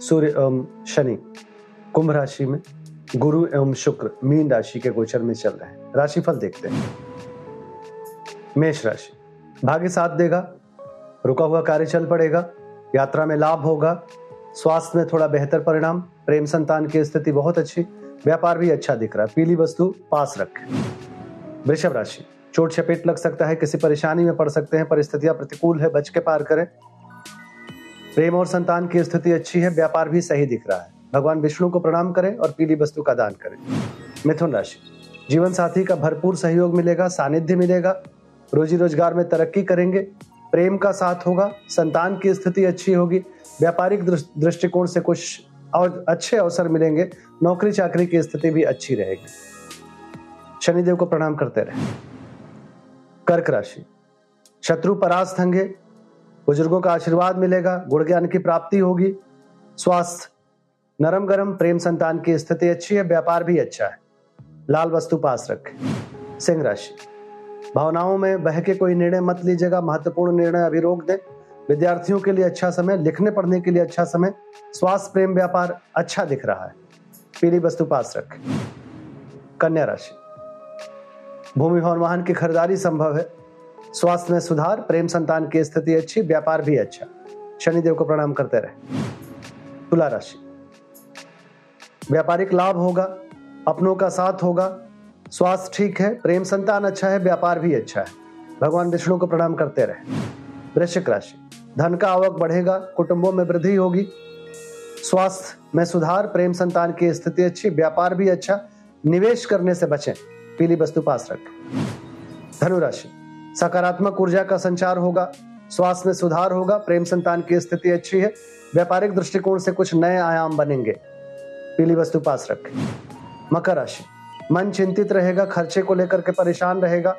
सूर्य एवं शनि, कुंभ राशि में गुरु एवं शुक्र मीन राशि के गोचर में चल रहे हैं। राशिफल देखते हैं। मेष राशि, भाग्य साथ देगा, रुका हुआ कार्य चल पड़ेगा, यात्रा में लाभ होगा, स्वास्थ्य में थोड़ा बेहतर परिणाम, प्रेम संतान की स्थिति बहुत अच्छी, व्यापार भी अच्छा दिख रहा है। पीली वस्तु पास रखें। वृषभ राशि, चोट चपेट लग सकता है, किसी परेशानी में पड़ सकते हैं, परिस्थितियाँ प्रतिकूल है, बच के पार करें। प्रेम और संतान की स्थिति अच्छी है, व्यापार भी सही दिख रहा है। भगवान विष्णु को प्रणाम करें और पीली वस्तु का दान करें। मिथुन राशि। जीवन साथी का भरपूर सहयोग मिलेगा, सानिध्य मिलेगा। रोजी रोज़गार में तरक्की करेंगे। प्रेम का साथ होगा, संतान की स्थिति अच्छी होगी। व्यापारिक दृष्टिकोण से कुछ और अच्छे अवसर मिलेंगे। नौकरी चाकरी की स्थिति भी अच्छी रहेगी। शनिदेव को प्रणाम करते रहे। कर्क राशि। शत्रु परास्त होंगे। बुज़ुर्गों का आशीर्वाद मिलेगा, गुण ज्ञान की प्राप्ति होगी। स्वास्थ्य, नरम गरम, प्रेम संतान की स्थिति अच्छी है, व्यापार भी अच्छा है। लाल वस्तु पास रखें। सिंह राशि। भावनाओं में बह के कोई निर्णय मत लीजिएगा, महत्वपूर्ण निर्णय अभी रोक दें। विद्यार्थियों के लिए अच्छा समय, लिखने पढ़ने के लिए अच्छा समय। स्वास्थ्य, प्रेम, व्यापार अच्छा दिख रहा है। पीली वस्तु पास रखें। कन्या राशि। भूमि भवन वाहन की खरीदारी संभव है। स्वास्थ्य में सुधार, प्रेम संतान की स्थिति अच्छी, व्यापार भी अच्छा। शनिदेव को प्रणाम करते रहे। तुला राशि। व्यापारिक लाभ होगा, अपनों का साथ होगा, स्वास्थ्य ठीक है, प्रेम संतान अच्छा है, व्यापार भी अच्छा है। भगवान विष्णु को प्रणाम करते रहे। वृश्चिक राशि। धन का आवक बढ़ेगा, कुटुंबों में वृद्धि होगी। स्वास्थ्य में सुधार, प्रेम संतान की स्थिति अच्छी, व्यापार भी अच्छा। निवेश करने से बचें। पीली वस्तु पास रखें। धनुराशि सकारात्मक ऊर्जा का संचार होगा, स्वास्थ्य में सुधार होगा, प्रेम संतान की स्थिति अच्छी है, व्यापारिक दृष्टिकोण से कुछ नए आयाम बनेंगे। पीली वस्तु पास रखें। मकर राशि। मन चिंतित रहेगा, खर्चे को लेकर के परेशान रहेगा,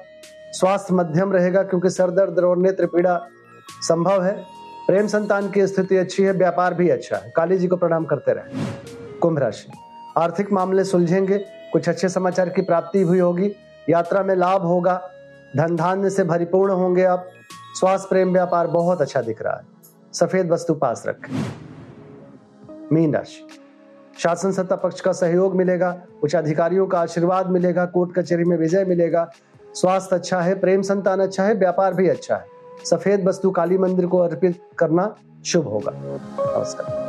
स्वास्थ्य मध्यम रहेगा क्योंकि सर दर्द और नेत्र, पीड़ा संभव है। प्रेम संतान की स्थिति अच्छी है, व्यापार भी अच्छा है। काली जी को प्रणाम करते रहे। कुंभ राशि। आर्थिक मामले सुलझेंगे, कुछ अच्छे समाचार की प्राप्ति हुई होगी, यात्रा में लाभ होगा धन धान्य से भरिपूर्ण होंगे आप। स्वास्थ्य प्रेम व्यापार बहुत अच्छा दिख रहा है। सफ़ेद वस्तु पास रखें। मीन राशि। शासन सत्ता पक्ष का सहयोग मिलेगा, उच्च अधिकारियों का आशीर्वाद मिलेगा, कोर्ट कचहरी में विजय मिलेगा। स्वास्थ्य अच्छा है, प्रेम संतान अच्छा है, व्यापार भी अच्छा है। सफ़ेद वस्तु काली मंदिर को अर्पित करना शुभ होगा। नमस्कार।